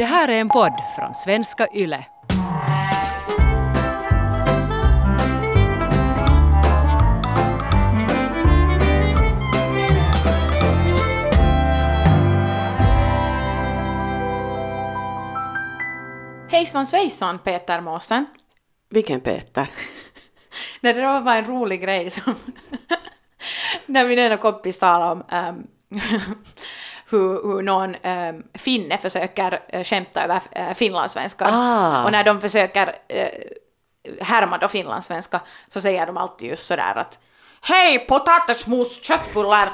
Det här är en podd från svenska YLE. Hejsan svejsan Peter Måsen. Vilken Peter? Det där var en rolig grej som när min ena kompis talade om um, hur, hur någon um, finne försöker uh, skämta över uh, finlandssvenska. Ah. Och när de försöker uh, härma då finlandssvenska så säger de alltid just sådär att Hej potatismos köttbullar!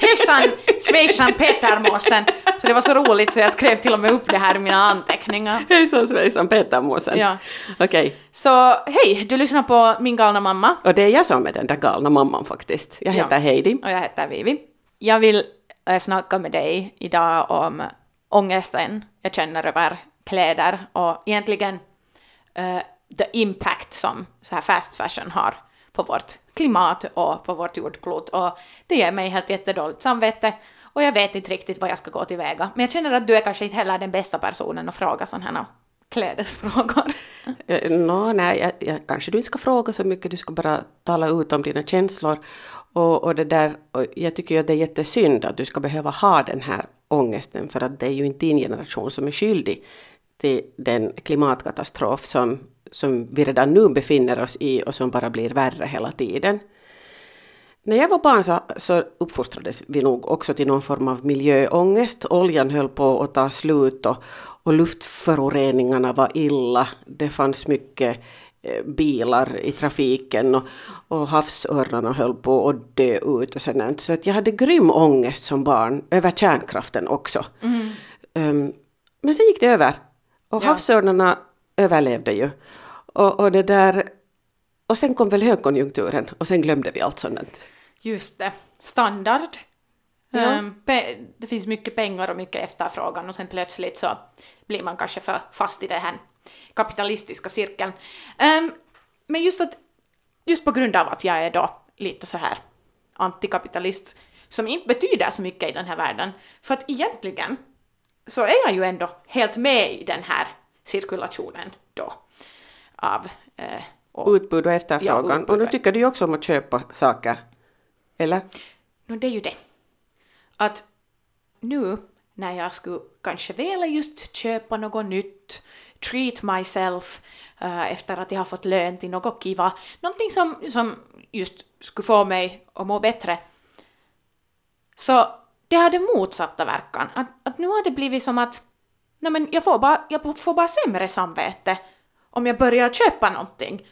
Hejsan svejsan Petermåsen! Så det var så roligt så jag skrev till och med upp det här i mina anteckningar. Hejsan svejsan Petermåsen. Ja. Okej, Så hej, du lyssnar på Min galna mamma och det är jag som är den där galna mamman faktiskt. Jag heter Ja. Heidi. och jag heter Vivi. Jag vill jag snackade med dig idag om ångesten. Jag känner över kläder och egentligen uh, the impact som så här fast fashion har på vårt klimat och på vårt jordklot. Och det ger mig helt jättedåligt samvete. Och jag vet inte riktigt vad jag ska gå tillväga. Men jag känner att du är kanske inte heller den bästa personen att fråga sådana här klädesfrågor. no, nej, jag, jag, kanske du inte ska fråga så mycket, du ska bara tala ut om dina känslor. Och, och det där, och jag tycker ju att det är jättesynd att du ska behöva ha den här ångesten, för att det är ju inte din generation som är skyldig till den klimatkatastrof som, som vi redan nu befinner oss i och som bara blir värre hela tiden. När jag var barn så, så uppfostrades vi nog också till någon form av miljöångest. Oljan höll på att ta slut och, och luftföroreningarna var illa. Det fanns mycket eh, bilar i trafiken och, och havsörnarna höll på att dö ut och sådant. Så att jag hade grym ångest som barn över kärnkraften också. Um, men sen gick det över. Och Ja. havsörnarna överlevde ju. Och, och det där... Och sen kom väl högkonjunkturen och sen glömde vi allt sådant. Just det. Standard. Ja. Ehm, det finns mycket pengar och mycket efterfrågan och sen plötsligt så blir man kanske för fast i den här kapitalistiska cirkeln. Ehm, men just att just på grund av att jag är då lite så här antikapitalist som inte betyder så mycket i den här världen. För att egentligen så är jag ju ändå helt med i den här cirkulationen då av eh, och Utbud och efterfrågan. Ja, utbud och nu och- tycker du ju också om att köpa saker. Eller? No, det är ju det. Att nu när jag skulle kanske vilja just köpa något nytt, treat myself äh, efter att jag har fått lön till något kiva, någonting som, som just skulle få mig att må bättre. Så det hade motsatta verkan. Att, att nu har det blivit som att nej men jag, får bara, jag får bara sämre samvete om jag börjar köpa någonting.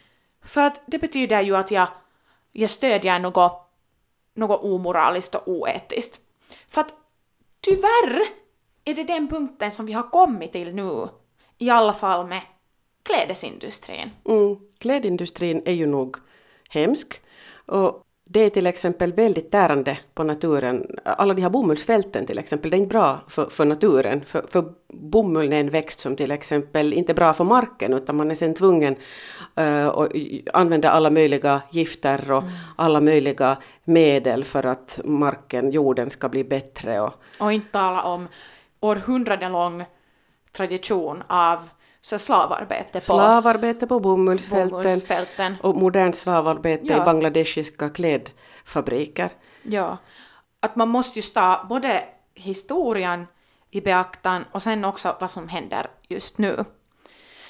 För att det betyder ju att jag, jag stödjer något något omoraliskt och oetiskt. För att tyvärr är det den punkten som vi har kommit till nu, i alla fall med klädesindustrin. Mm. Klädindustrin är ju nog hemsk. Och det är till exempel väldigt tärande på naturen. Alla de här bomullsfälten till exempel, det är inte bra för, för naturen. För, för bomull är en växt som till exempel inte är bra för marken utan man är sen tvungen uh, att använda alla möjliga gifter och alla möjliga medel för att marken, jorden ska bli bättre. Och, Och inte tala om århundraden lång tradition av så slavarbete på Slavarbete på bomullsfälten bomullsfälten. och modernt slavarbete Ja. i bangladeshiska klädfabriker. Ja. Att man måste just ta både historien i beaktan och sen också vad som händer just nu.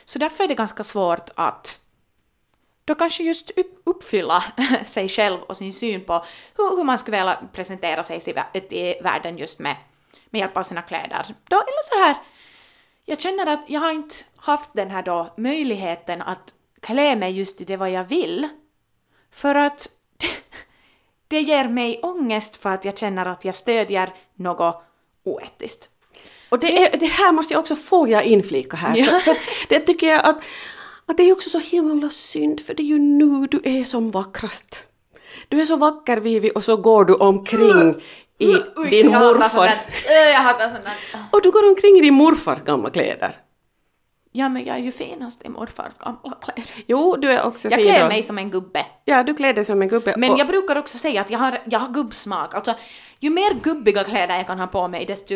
Så därför är det ganska svårt att då kanske just upp- uppfylla sig själv och sin syn på hur, hur man skulle vilja presentera sig i världen just med, med hjälp av sina kläder. Då, eller så här, jag känner att jag har inte haft den här då möjligheten att klä mig just i det vad jag vill. För att det ger mig ångest för att jag känner att jag stödjer något oetiskt. Och det, är, det här måste jag också få jag inflika här. Ja. För, för det tycker jag att, att det är också så himla synd för det är ju nu du är som vackrast. Du är så vacker Vivi och så går du omkring i Ui, din jag morfars... Jag hatar sånt där. Och du går omkring i din morfars gamla kläder. Ja, men jag är ju finast i morfars gamla kläder. Jo, du är också Jag fin. klär och- mig som en gubbe. Ja, du klär dig som en gubbe. Men och, jag brukar också säga att jag har, jag har gubbsmak. Alltså, ju mer gubbiga kläder jag kan ha på mig, desto,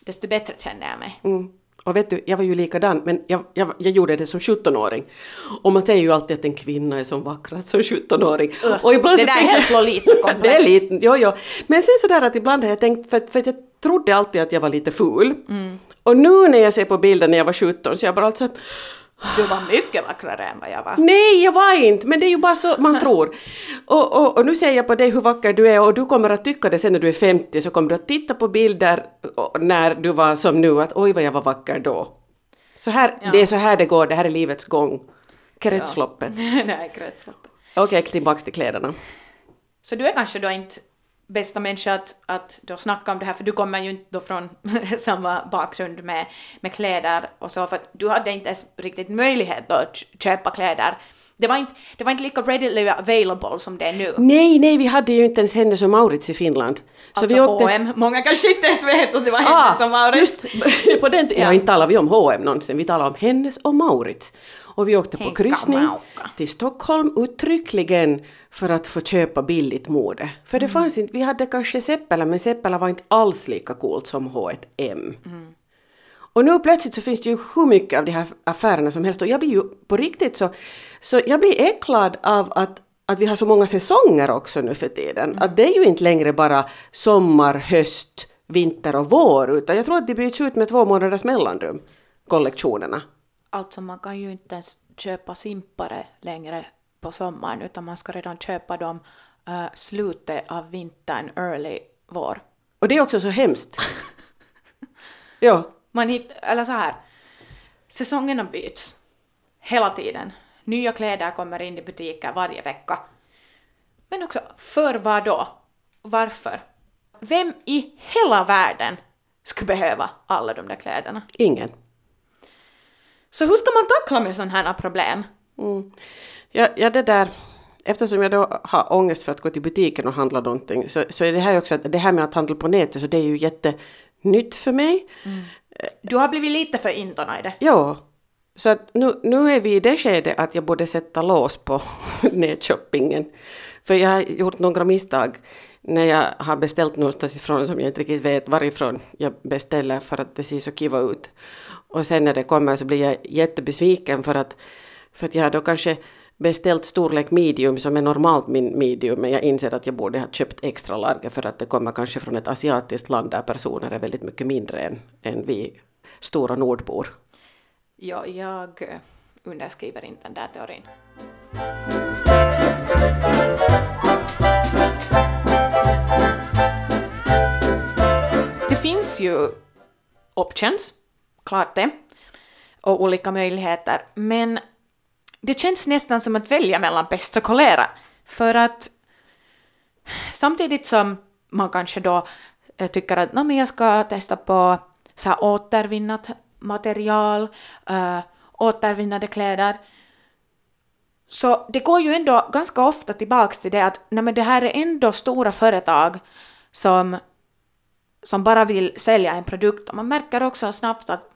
desto bättre känner jag mig. mm. Och vet du, jag var ju likadan, men jag, jag, jag gjorde det som 17-åring. Och man säger ju alltid att en kvinna är som vackrast som 17-åring. Och ibland det där är helt Lolita-komplex. det är lite, jo, jo. Men sen sådär att ibland har jag tänkt, för, för jag trodde alltid att jag var lite ful. Mm. Och nu när jag ser på bilden när jag var 17 så jag bara alltså att du var mycket vackrare än vad jag var. Nej, jag var inte, men det är ju bara så man tror. Och, och, och nu ser jag på dig hur vacker du är och du kommer att tycka det sen när du är 50 så kommer du att titta på bilder när du var som nu att oj vad jag var vacker då. Så här, ja. Det är så här det går, det här är livets gång. Kretsloppet. Ja. Nej, kretsloppet. Okej, okay, tillbaks till kläderna. Så du är kanske då inte bästa människa att, att då snacka om det här, för du kommer ju inte då från samma bakgrund med, med kläder och så, för du hade inte ens riktigt möjlighet då att köpa kläder. Det var, inte, det var inte lika readily available som det är nu. Nej, nej, vi hade ju inte ens Hennes och Maurits i Finland. Så alltså vi åkte... H&M. Många kanske inte ens vet att det var Hennes ah, och Maurits. Just, på den ja. ja, inte talar vi om H&M någonsin, vi talar om Hennes och Maurits. Och vi åkte på kryssning till Stockholm uttryckligen för att få köpa billigt mode. För det mm. fanns inte, vi hade kanske Seppälä men Seppälä var inte alls lika coolt som H&M. Mm. Och nu plötsligt så finns det ju hur mycket av de här affärerna som helst och jag blir ju på riktigt så, så jag blir äcklad av att, att vi har så många säsonger också nu för tiden. Mm. Att det är ju inte längre bara sommar, höst, vinter och vår utan jag tror att de byts ut med två månaders mellanrum, kollektionerna. Alltså man kan ju inte ens köpa simpare längre på sommaren utan man ska redan köpa dem uh, slutet av vintern, early vår. Och det är också så hemskt. ja. Man hitt, eller så här, säsongerna byts hela tiden. Nya kläder kommer in i butiker varje vecka. Men också, för vad då? Varför? Vem i hela världen skulle behöva alla de där kläderna? Ingen. Så hur ska man tackla med sådana här problem? Mm. Ja, ja, det där, eftersom jag då har ångest för att gå till butiken och handla någonting så, så är det här också att det här med att handla på nätet så det är ju jättenytt för mig. Mm. Du har blivit lite för intonad i det. Ja. Så att nu, nu är vi i det skedet att jag borde sätta lås på nätshoppingen. För jag har gjort några misstag när jag har beställt någonstans ifrån som jag inte riktigt vet varifrån jag beställer för att det ser så kiva ut. Och sen när det kommer så blir jag jättebesviken för att, för att jag har då kanske beställt storlek medium som är normalt min medium men jag inser att jag borde ha köpt extra large för att det kommer kanske från ett asiatiskt land där personer är väldigt mycket mindre än, än vi stora nordbor. Ja, jag eh, underskriver inte den där teorin. Det finns ju options klart det, och olika möjligheter, men det känns nästan som att välja mellan pest och kolera, för att samtidigt som man kanske då eh, tycker att men jag ska testa på så här återvinnat material, äh, återvinnade kläder, så det går ju ändå ganska ofta tillbaks till det att nej men det här är ändå stora företag som, som bara vill sälja en produkt. Och man märker också snabbt att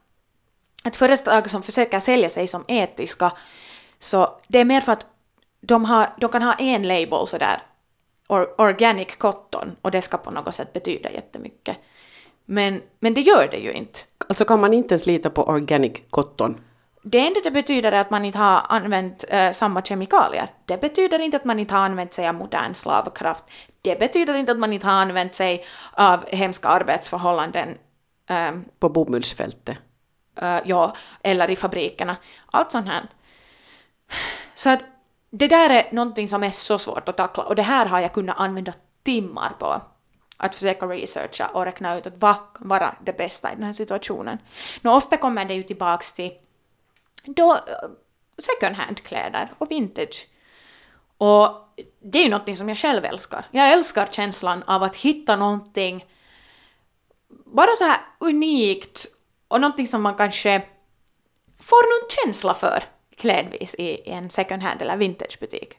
ett företag som försöker sälja sig som etiska, så det är mer för att de, har, de kan ha en label sådär, or, organic cotton, och det ska på något sätt betyda jättemycket. Men, men det gör det ju inte. Alltså kan man inte ens lita på organic cotton? Det enda det betyder är att man inte har använt äh, samma kemikalier. Det betyder inte att man inte har använt sig av modern slavkraft. Det betyder inte att man inte har använt sig av hemska arbetsförhållanden. Ähm, på bomullsfältet uh, ja, eller i fabrikerna. Allt sånt här. Så att det där är någonting som är så svårt att tackla och det här har jag kunnat använda timmar på att försöka researcha och räkna ut att vad kan vara det bästa i den här situationen. Nå, ofta kommer det ju tillbaks till då, second hand-kläder och vintage. Och det är ju någonting som jag själv älskar. Jag älskar känslan av att hitta någonting bara så här unikt och någonting som man kanske får någon känsla för klädvis i en second hand eller vintagebutik.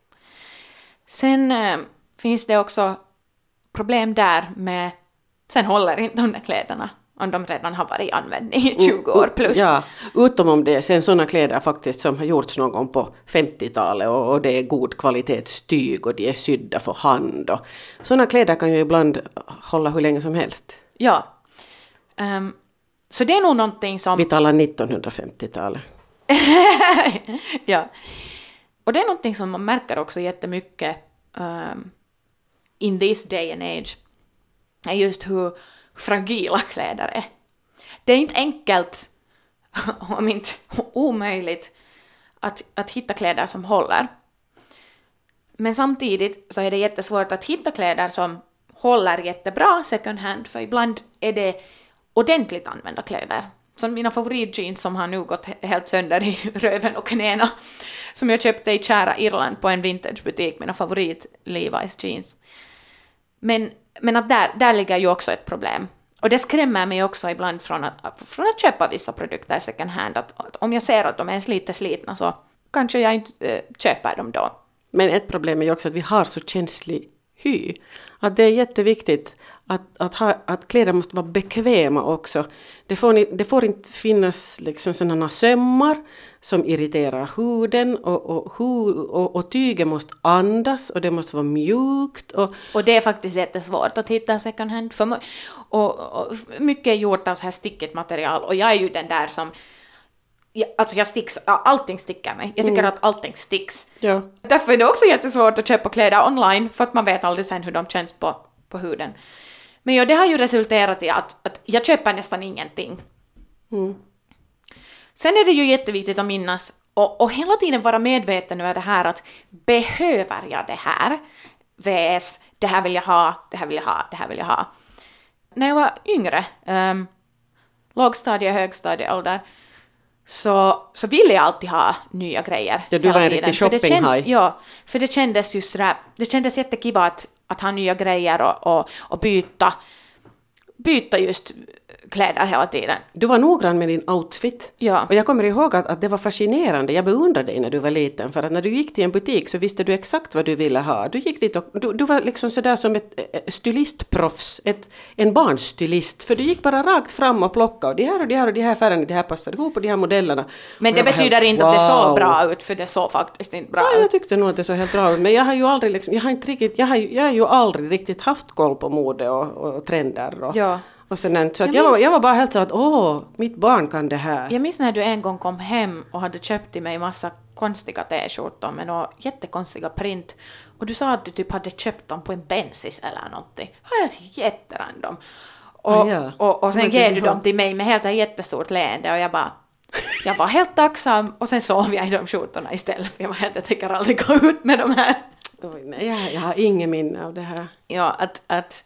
Sen äh, finns det också problem där med, sen håller inte de där kläderna om de redan har varit i användning i 20 år plus. Ja, utom om det är sen sådana kläder faktiskt som har gjorts någon på 50-talet och, och, det är god kvalitetstyg och de är sydda för hand och sådana kläder kan ju ibland hålla hur länge som helst. Ja. Um, Så det är nog någonting som... Vi talar 1950-talet. ja. Och det är någonting som man märker också jättemycket um, in this day and age, är just hur fragila kläder är. Det är inte enkelt, om inte omöjligt, att, att hitta kläder som håller. Men samtidigt så är det jättesvårt att hitta kläder som håller jättebra second hand, för ibland är det ordentligt använda kläder. Som mina favoritjeans som har nu gått helt sönder i röven och knäna, som jag köpte i kära Irland på en vintagebutik, mina favorit Levi's jeans. Men, men att där, där ligger ju också ett problem. Och det skrämmer mig också ibland från att, från att köpa vissa produkter second hand, att, att om jag ser att de är lite slitna så kanske jag inte äh, köper dem då. Men ett problem är ju också att vi har så känslig hy. Att det är jätteviktigt att, att, ha, att kläder måste vara bekväma också. Det får, det får inte finnas liksom sådana sömmar som irriterar huden och, och, och, och tyget måste andas och det måste vara mjukt. Och, och det är faktiskt jättesvårt att hitta second hand. För, och, och mycket är gjort av så här stickigt material och jag är ju den där som Alltså jag sticks, allting sticker mig. Jag tycker mm. att allting sticks. Ja. Därför är det också jättesvårt att köpa kläder online för att man vet aldrig sen hur de känns på, på huden. Men ja, det har ju resulterat i att, att jag köper nästan ingenting. Mm. Sen är det ju jätteviktigt att minnas och, och hela tiden vara medveten över det här att behöver jag det här? VS, det här vill jag ha, det här vill jag ha, det här vill jag ha. När jag var yngre, um, lågstadie, högstadieålder, så, så ville jag alltid ha nya grejer. Ja, du var en riktig shoppinghaj. Ja, för det kändes just sådär, det kändes jättekiva att, att ha nya grejer och, och, och byta, byta just kläder hela tiden. Du var noggrann med din outfit. Ja. Och jag kommer ihåg att, att det var fascinerande. Jag beundrade dig när du var liten för att när du gick till en butik så visste du exakt vad du ville ha. Du gick dit och du, du var liksom sådär som ett stylistproffs, ett, en barnstylist. För du gick bara rakt fram och plockade och de här och de här och de här färgerna, de här passade ihop och de här modellerna. Men det betyder helt, inte wow. att det såg bra ut för det såg faktiskt inte bra ja, ut. Jag tyckte nog att det såg helt bra ut men jag har ju aldrig liksom, jag har inte riktigt, jag har, jag har ju aldrig riktigt haft koll på mode och, och trender och, ja. Och sådant. Så jag, jag, var, jag var bara helt så att åh, mitt barn kan det här. Jag minns när du en gång kom hem och hade köpt till mig massa konstiga t-skjortor med några jättekonstiga print och du sa att du typ hade köpt dem på en bensis eller någonting. Helt jätterandom. Och, ah, ja. och, och sen ger du dem till mig med helt jättestort leende och jag bara jag var helt tacksam och sen sov jag i de skjortorna istället för jag var helt, jag tänker aldrig gå ut med de här. Oj, nej, jag, jag har ingen minne av det här. Ja, att, att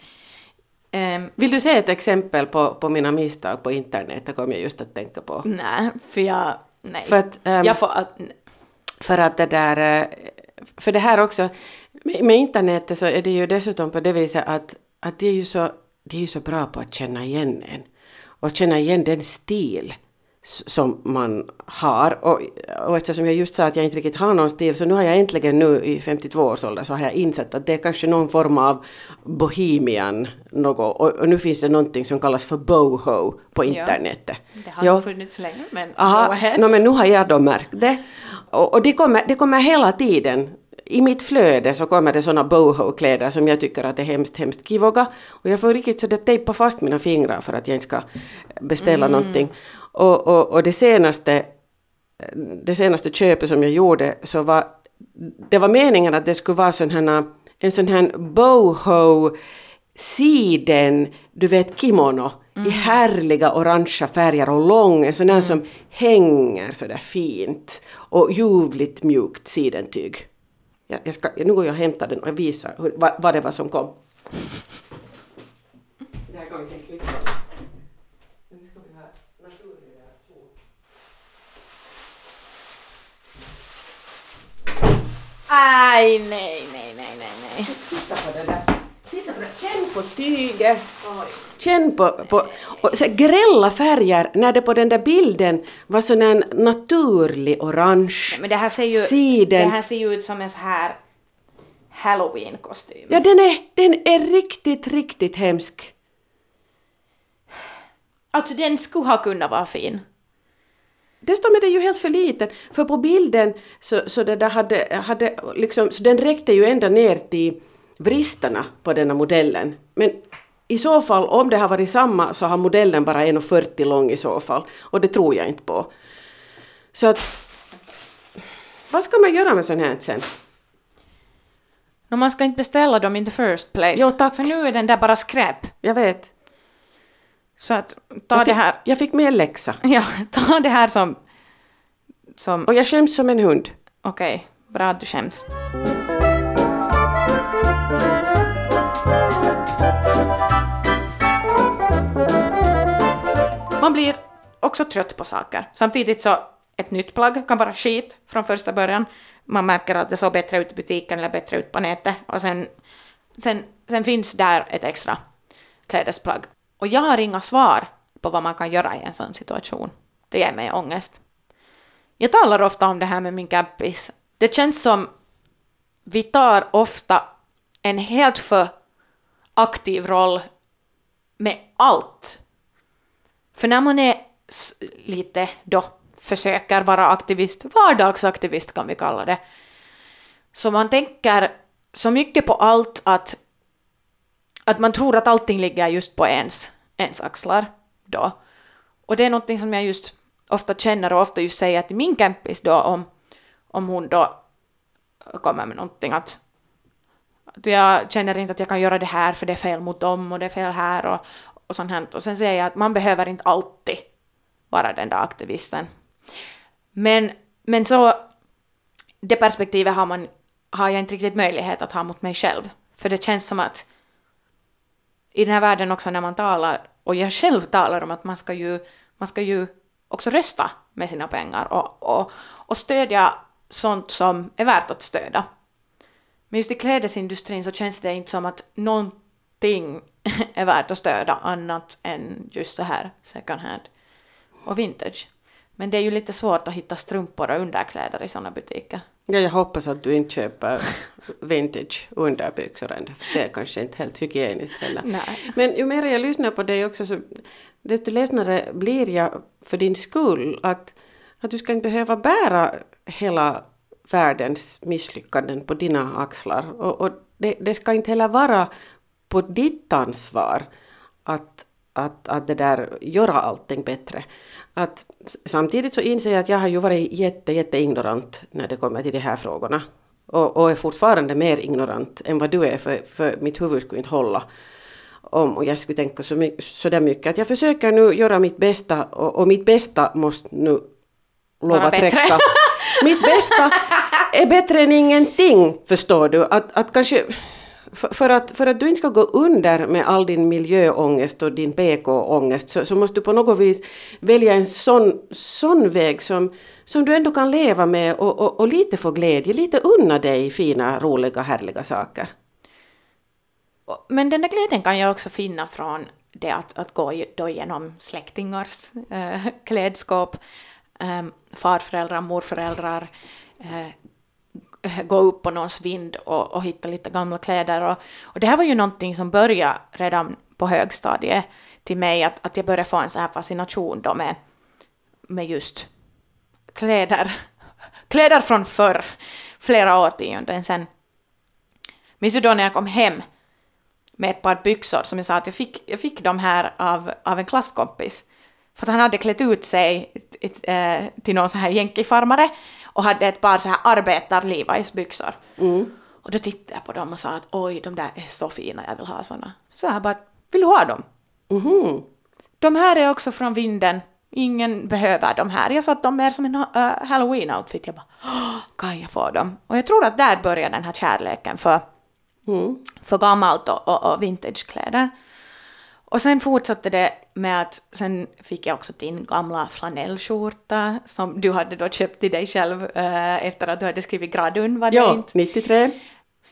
Vill du se ett exempel på, på mina misstag på internet? Det kom jag just att tänka på. Nej, för jag... Nej. För att, um, jag får... För att det där... Eh, för det här också, med, med internet så är det ju dessutom på det viset att, att det är ju så, det är ju så bra på att känna igen en. Och känna igen den stil som man har. Och, och eftersom jag just sa att jag inte riktigt har någon stil så nu har jag äntligen nu i 52 års ålder så har jag insett att det är kanske någon form av bohemian något. Och, och nu finns det någonting som kallas för boho på internet. Ja, det har jo. funnits länge men Aha, no, men nu har jag då märkt det. Och, och det, kommer, det kommer hela tiden i mitt flöde så kommer det såna boho-kläder som jag tycker att är hemskt, hemskt kivoga. Och jag får riktigt så det tejpa fast mina fingrar för att jag inte ska beställa mm. någonting. Och, och, och det, senaste, det senaste köpet som jag gjorde så var det var meningen att det skulle vara sån här, en sån här boho siden, du vet kimono mm. i härliga orangea färger och lång, en sån här mm. som hänger sådär fint och ljuvligt mjukt sidentyg. Jag, jag ska, nu går jag och hämtar den och visar hur, vad, vad det var som kom. Det här kommer sen klippa. Aj, nej, nej, nej, nej, nej. Titta på det där. Titta på det. Känn på tyget. Känn på, på och så grälla färger när det på den där bilden var sån en naturlig orange. Men det här ser ju, siden. det här ser ju ut som en så här halloween-kostym. Ja, den är, den är riktigt, riktigt hemsk. Alltså den skulle ha kunnat vara fin. Dessutom är den ju helt för liten, för på bilden så, så, det där hade, hade liksom, så den räckte ju ända ner till vristarna på denna modellen. Men i så fall, om det har varit samma, så har modellen bara 1,40 lång i så fall. Och det tror jag inte på. Så att... Vad ska man göra med sånt här sen? No, man ska inte beställa dem in the first place. Jo, tack. För nu är den där bara skräp. Jag vet. Så att ta jag det fick, här... Jag fick med en läxa. Ja, ta det här som... som Och jag skäms som en hund. Okej, bra att du skäms. Man blir också trött på saker. Samtidigt så ett nytt plagg kan vara skit från första början. Man märker att det såg bättre ut i butiken eller bättre ut på nätet och sen, sen, sen finns där ett extra klädesplagg. Och jag har inga svar på vad man kan göra i en sån situation. Det ger mig ångest. Jag talar ofta om det här med min campis. Det känns som vi tar ofta en helt för aktiv roll med allt. För när man är lite då försöker vara aktivist, vardagsaktivist kan vi kalla det, så man tänker så mycket på allt att, att man tror att allting ligger just på ens, ens axlar då. Och det är någonting som jag just ofta känner och ofta just säger till min kämpis då om, om hon då kommer med någonting att, att jag känner inte att jag kan göra det här för det är fel mot dem och det är fel här och, och sånt här. Och sen säger jag att man behöver inte alltid vara den där aktivisten. Men, men så, det perspektivet har, man, har jag inte riktigt möjlighet att ha mot mig själv. För det känns som att i den här världen också när man talar, och jag själv talar om att man ska ju, man ska ju också rösta med sina pengar och, och, och stödja sånt som är värt att stödja. Men just i klädesindustrin så känns det inte som att någonting är värt att stödja annat än just det här second hand och vintage. Men det är ju lite svårt att hitta strumpor och underkläder i sådana butiker. Ja, jag hoppas att du inte köper vintage underbyxor än. för Det är kanske inte helt hygieniskt heller. Nej. Men ju mer jag lyssnar på dig också så desto ledsnare blir jag för din skull. Att, att du ska inte behöva bära hela världens misslyckanden på dina axlar. Och, och det, det ska inte heller vara på ditt ansvar att, att, att det där göra allting bättre. Att, samtidigt så inser jag att jag har ju varit jätte, jätte ignorant när det kommer till de här frågorna. Och, och är fortfarande mer ignorant än vad du är, för, för mitt huvud skulle inte hålla om och jag skulle tänka så, my- så där mycket. Att jag försöker nu göra mitt bästa och, och mitt bästa måste nu lova att räcka. Mitt bästa är bättre än ingenting, förstår du. Att, att kanske, för, för, att, för att du inte ska gå under med all din miljöångest och din PK-ångest så, så måste du på något vis välja en sån, sån väg som, som du ändå kan leva med och, och, och lite få glädje, lite unna dig fina, roliga, härliga saker. Men den där glädjen kan jag också finna från det att, att gå då igenom släktingars äh, klädskåp, äh, farföräldrar, morföräldrar, äh, gå upp på någons vind och, och hitta lite gamla kläder. Och, och det här var ju någonting som började redan på högstadiet till mig, att, att jag började få en sån här fascination då med, med just kläder. Kläder från förr, flera årtionden sen. Minns du då när jag kom hem med ett par byxor som jag sa att jag fick, jag fick de här av, av en klasskompis. För att han hade klätt ut sig eh, till någon sån här jänkifarmare och hade ett par så här arbetar byxor. Och då tittade jag på dem och sa att oj, de där är så fina, jag vill ha såna. Så jag bara, vill du ha dem? Mhm. De här är också från vinden. Ingen behöver de här. Jag satt dem mer som en uh, halloween-outfit. Jag bara, "Åh, kan jag få dem? Och jag tror att där börjar den här kärleken för, för gammalt och, och, och vintagekläder. Och sen fortsatte det med att sen fick jag också din gamla flanellskjorta som du hade då köpt till dig själv eh, efter att du hade skrivit gradun, var det Ja, inte? 93.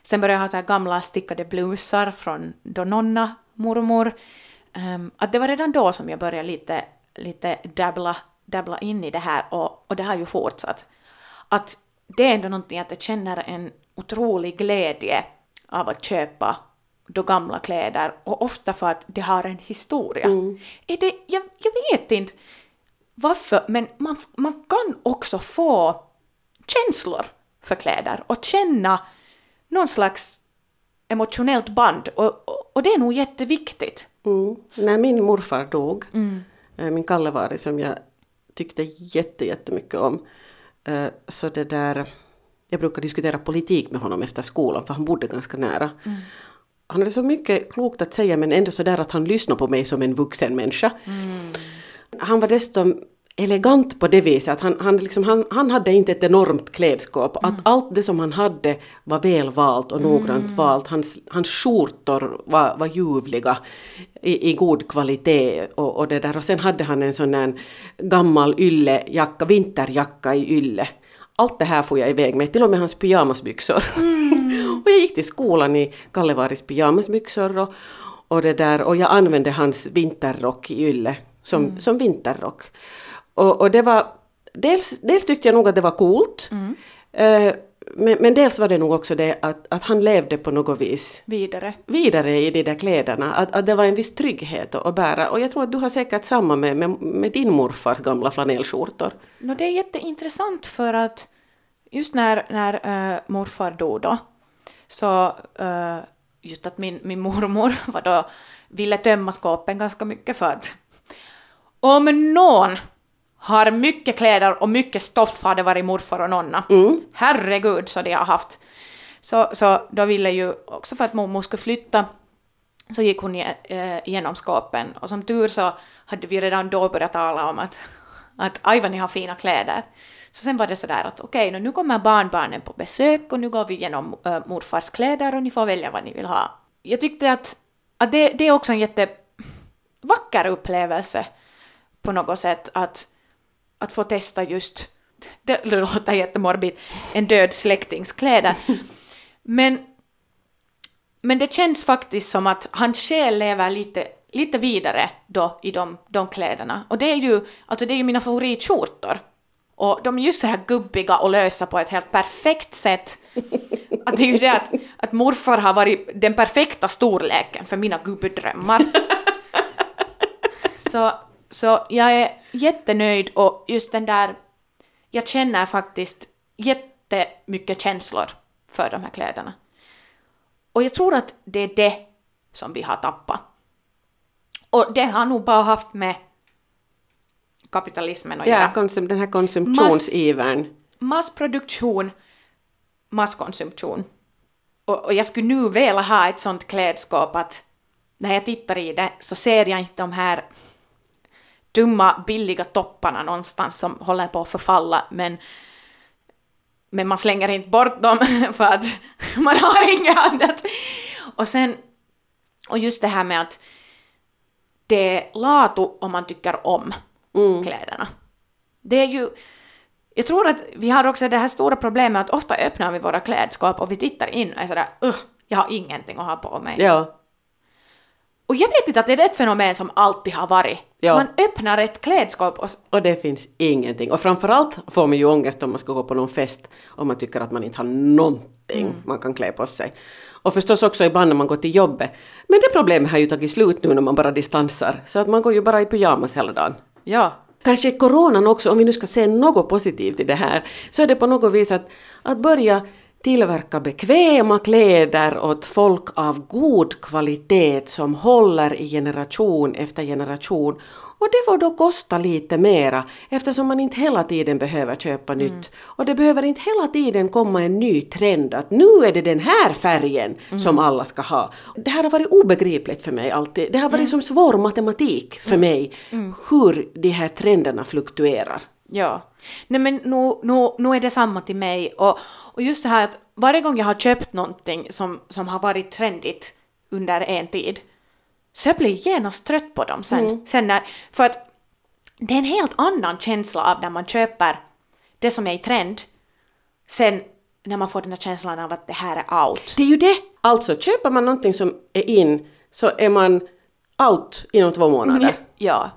Sen började jag ha så här gamla stickade blusar från då nonna, mormor. Ehm, att det var redan då som jag började lite, lite dabbla, dabbla in i det här och, och det har ju fortsatt. Att det är ändå någonting att jag känner en otrolig glädje av att köpa då gamla kläder och ofta för att det har en historia. Är det, jag, jag vet inte varför, men man, man kan också få känslor för kläder och känna någon slags emotionellt band och, och, och det är nog jätteviktigt. Mm. När min morfar dog, eh, min Kallevari som jag tyckte jätte, jättemycket om, eh, så det där, jag brukar diskutera politik med honom efter skolan för han bodde ganska nära. Han hade så mycket klokt att säga men ändå så där att han lyssnade på mig som en vuxen människa. Han var dessutom elegant på det viset att han, han, liksom, han, han hade inte ett enormt klädskap. Att allt det som han hade var väl valt och noggrant valt. Hans, hans skjortor var, var ljuvliga i, i god kvalitet. Och, och, det där. och sen hade han en sån där gammal yllejacka, vinterjacka i ylle. Allt det här får jag iväg med, till och med hans pyjamasbyxor. Och jag gick till skolan i Kallevaris pyjamasbyxor och, och, det där, och jag använde hans vinterrock i ylle som, som vinterrock. Och, och det var, dels, dels tyckte jag nog att det var coolt, eh, men, men dels var det nog också det att, att han levde på något vis Vidare. vidare i de där kläderna. Att, att det var en viss trygghet att, att bära. Och jag tror att du har säkert samma med, med, med din morfars gamla flanellskjortor. No, det är jätteintressant för att just när, när äh, morfar dog då, så äh, just att min, min mormor var då, ville tömma skåpen ganska mycket för att om någon har mycket kläder och mycket stoff har det varit morfar och nonna. Herregud så de har haft. Så, så då ville ju också för att mormor skulle flytta så gick hon eh, igenom skåpen och som tur så hade vi redan då börjat tala om att, att aj vad ni har fina kläder. Så sen var det sådär att okej, nu kommer barnbarnen på besök och nu går vi igenom äh, morfars kläder och ni får välja vad ni vill ha. Jag tyckte att, att det, det är också en jättevacker upplevelse på något sätt att, att få testa just, det låter jättemorbid, en död släktings kläder. Men men det känns faktiskt som att hans själ lever lite, lite vidare då i de, de kläderna. Och det är ju, alltså det är ju mina favoritskjortor. Och de är just så här gubbiga och lösa på ett helt perfekt sätt. Att det är ju det att, att morfar har varit den perfekta storleken för mina gubbdrömmar. Så, så jag är jättenöjd och just den där, jag känner faktiskt jättemycket känslor för de här kläderna. Och jag tror att det är det som vi har tappat. Och det har nog bara haft med kapitalismen att Ja, göra. konsum, den här konsumtionsivern. Massproduktion, masskonsumtion. Och, och jag skulle nu vilja ha ett sånt klädskap att när jag tittar i det så ser jag inte de här dumma billiga topparna någonstans som håller på att förfalla men men man slänger inte bort dem för att man har inget annat. Och sen, och just det här med att det är latu om man tycker om kläderna. Det är ju, jag tror att vi har också det här stora problemet att ofta öppnar vi våra klädskap och vi tittar in och är sådär Ugh, jag har ingenting att ha på mig. Ja. Och jag vet inte att det är ett fenomen som alltid har varit. Ja. Man öppnar ett klädskap och Och det finns ingenting. Och framförallt får man ju ångest om man ska gå på någon fest och man tycker att man inte har någonting man kan klä på sig. Och förstås också ibland när man går till jobbet. Men det problemet har ju tagit slut nu när man bara distansar. Så att man går ju bara i pyjamas hela dagen. ja, Kanske coronan också, om vi nu ska se något positivt i det här, så är det på något vis att, att börja tillverka bekväma kläder åt folk av god kvalitet som håller i generation efter generation. Och det får då kosta lite mera eftersom man inte hela tiden behöver köpa nytt. Och det behöver inte hela tiden komma en ny trend att nu är det den här färgen som alla ska ha. Det här har varit obegripligt för mig alltid. Det har varit som svår matematik för mig hur de här trenderna fluktuerar. Ja. Nej men nu, nu, nu är det samma till mig. Och, och just det här att varje gång jag har köpt någonting som, som har varit trendigt under en tid, så jag blir genast trött på dem sen. sen när, för att det är en helt annan känsla av när man köper det som är i trend, sen när man får den här känslan av att det här är out. Det är ju det! Alltså, köper man någonting som är in så är man out inom två månader. Ja.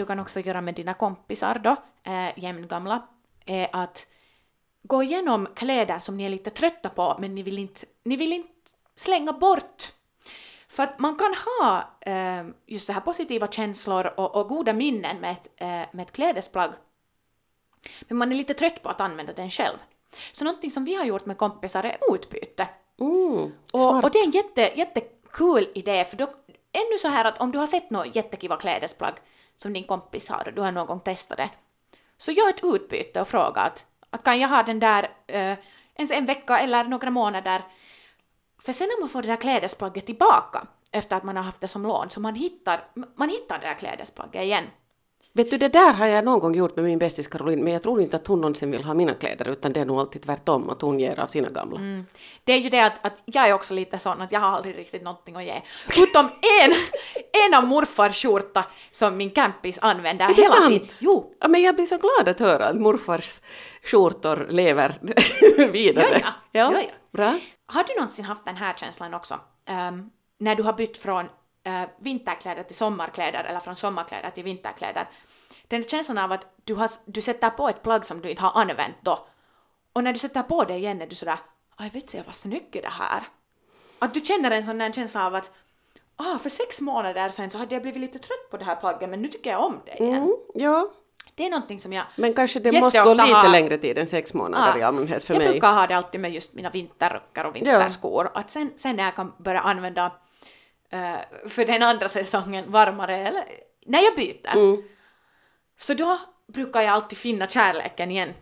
Du kan också göra med dina kompisar då, äh, jämngamla, är att gå igenom kläder som ni är lite trötta på men ni vill inte, ni vill inte slänga bort. För att man kan ha eh, just så här positiva känslor och, och goda minnen med ett, eh, med ett klädesplagg, men man är lite trött på att använda den själv. Så någonting som vi har gjort med kompisar är utbyte. Mm, Och, och det är en jätte, jättekul idé, för då, ännu så här att om du har sett något jättekiva klädesplagg som din kompis har och du har någon gång testat det, så gör ett utbyte och fråga att, att kan jag ha den där eh, ens en vecka eller några månader, för sen när man får det där klädesplagget tillbaka efter att man har haft det som lån, så man hittar, man hittar det där klädesplagget igen. Vet du, det där har jag någon gång gjort med min bästis Caroline, men jag tror inte att hon någonsin vill ha mina kläder, utan det är nog alltid tvärtom, att hon ger av sina gamla. Mm. Det är ju det att, att jag är också lite sån att jag har aldrig riktigt någonting att ge. Utom en, en av morfars skjorta som min campis använder Är det hela sant? tiden. Jo, Ja, men jag blir så glad att höra att morfars skjortor lever vidare. Ja, ja. Ja, ja. Bra. Har du någonsin haft den här känslan också? Ehm, när du har bytt från eh, vinterkläder till sommarkläder eller från sommarkläder till vinterkläder. Den känslan av att du, har, du sätter på ett plagg som du inte har använt då. Och när du sätter på det igen är du sådär, aj vet jag vad snyggt är det här. Att du känner en sån där känsla av att ah, för sex månader sedan så hade jag blivit lite trött på det här plagget men nu tycker jag om det igen. Mm, ja, Det är någonting som jag men kanske det måste gå lite har- längre tid än sex månader i allmänhet för jag mig. brukar ha det alltid med just mina vinterrockar och vinterskor. Att sen, sen när jag kan börja använda eh, för den andra säsongen varmare, eller när jag byter, Mm. så då brukar jag alltid finna kärleken igen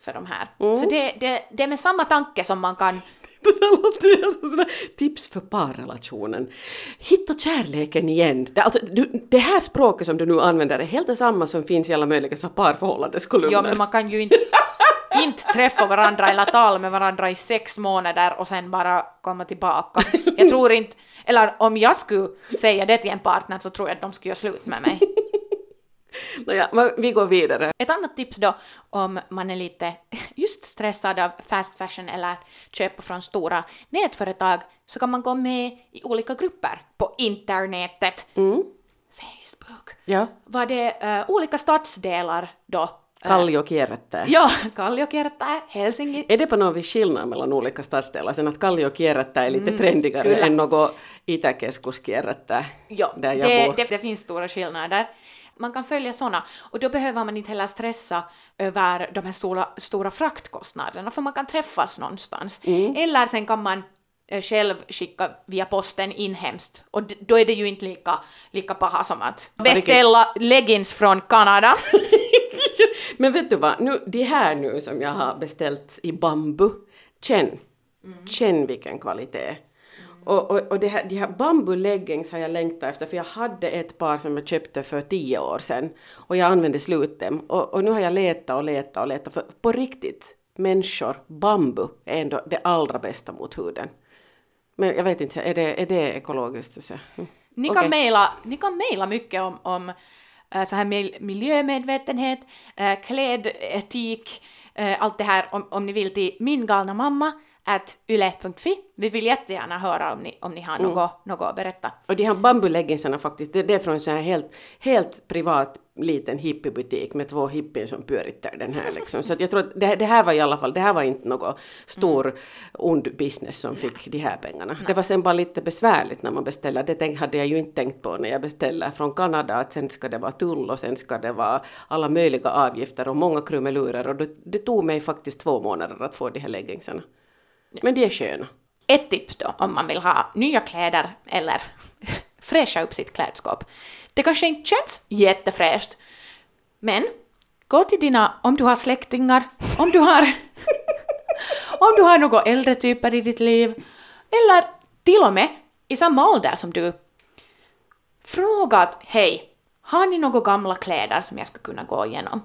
för de här. Mm. Så det, det, det är med samma tanke som man kan sådär tips för parrelationen. Hitta kärleken igen. Det, alltså, du, det här språket som du nu använder är helt detsamma som finns i alla möjliga parförhållandeskolumner. Ja, men man kan ju inte, inte träffa varandra eller tala med varandra i sex månader och sen bara komma tillbaka. Jag tror inte, eller om jag skulle säga det till en partner så tror jag att de skulle göra slut med mig. Nåja, vi går vidare. Ett annat tips då om man är lite just stressad av fast fashion eller köpa från stora nätföretag så kan man gå med i olika grupper på internetet. Facebook. Ja. Var det eh, olika stadsdelar då? Kalliokierrättää. Ja, Kalliokerta, Helsinki. Är det på något vis skillnad mellan olika stadsdelar sen att Kalliokierrättää är lite trendigare kyllä. än något Itäkeskuskierrättää Ja, där jag det, bor? det, det finns stora skillnader. Man kan följa såna och då behöver man inte heller stressa över de här stora, stora fraktkostnaderna för man kan träffas någonstans. Mm. Eller sen kan man eh, själv skicka via posten inhemskt och då är det ju inte lika, lika paha som att beställa leggings från Kanada. Men vet du vad, nu, de här nu som jag har beställt i bambu, känn, känn vilken kvalitet. Och, och, och det här, de här bambu leggings har jag längtat efter för jag hade ett par som jag köpte för tio år sedan och jag använde slut dem och, och nu har jag letat och letat och letat för på riktigt, människor, bambu är ändå det allra bästa mot huden. Men jag vet inte, är det, är det ekologiskt? Så? Mm. Ni kan mejla, ni kan mejla mycket om, om Eh, så här miljömedvetenhet, eh, klädetik, eh, allt det här om, om ni vill till min galna mamma at yle.fi. Vi vill jättegärna höra om ni, om ni har något, något att berätta. Och de här bambuleggingsarna faktiskt, det, det är från en sån här helt, helt privat liten hippiebutik med två hippier som pyöritar den här liksom. Så att jag tror att det, det här var i alla fall, det här var inte någon stor ond business som fick de här pengarna. Det var sen bara lite besvärligt när man beställer, det tänk, hade jag ju inte tänkt på när jag beställer från Kanada att sen ska det vara tull och sen ska det vara alla möjliga avgifter och många krumelurer och det, det tog mig faktiskt två månader att få de här leggingsarna. Men de är sköna. Ett tips då om man vill ha nya kläder eller fräscha upp sitt klädskåp. Det kanske inte känns jättefräscht, men gå till dina, om du har släktingar, om du har, om du har några äldre typer i ditt liv, eller till och med i samma ålder som du. Fråga att hej, har ni några gamla kläder som jag skulle kunna gå igenom?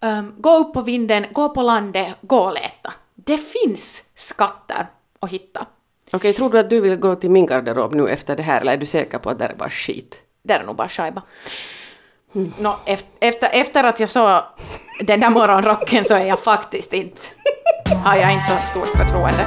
Um, gå upp på vinden, gå på landet, gå och leta. Det finns skatter att hitta. Okej, tror du att du vill gå till min garderob nu efter det här eller är du säker på att det är bara skit? Det är nog bara skaiba. Nå, ef- efter, efter att jag såg den där morgonrocken så är jag faktiskt inte, har jag inte så stort förtroende.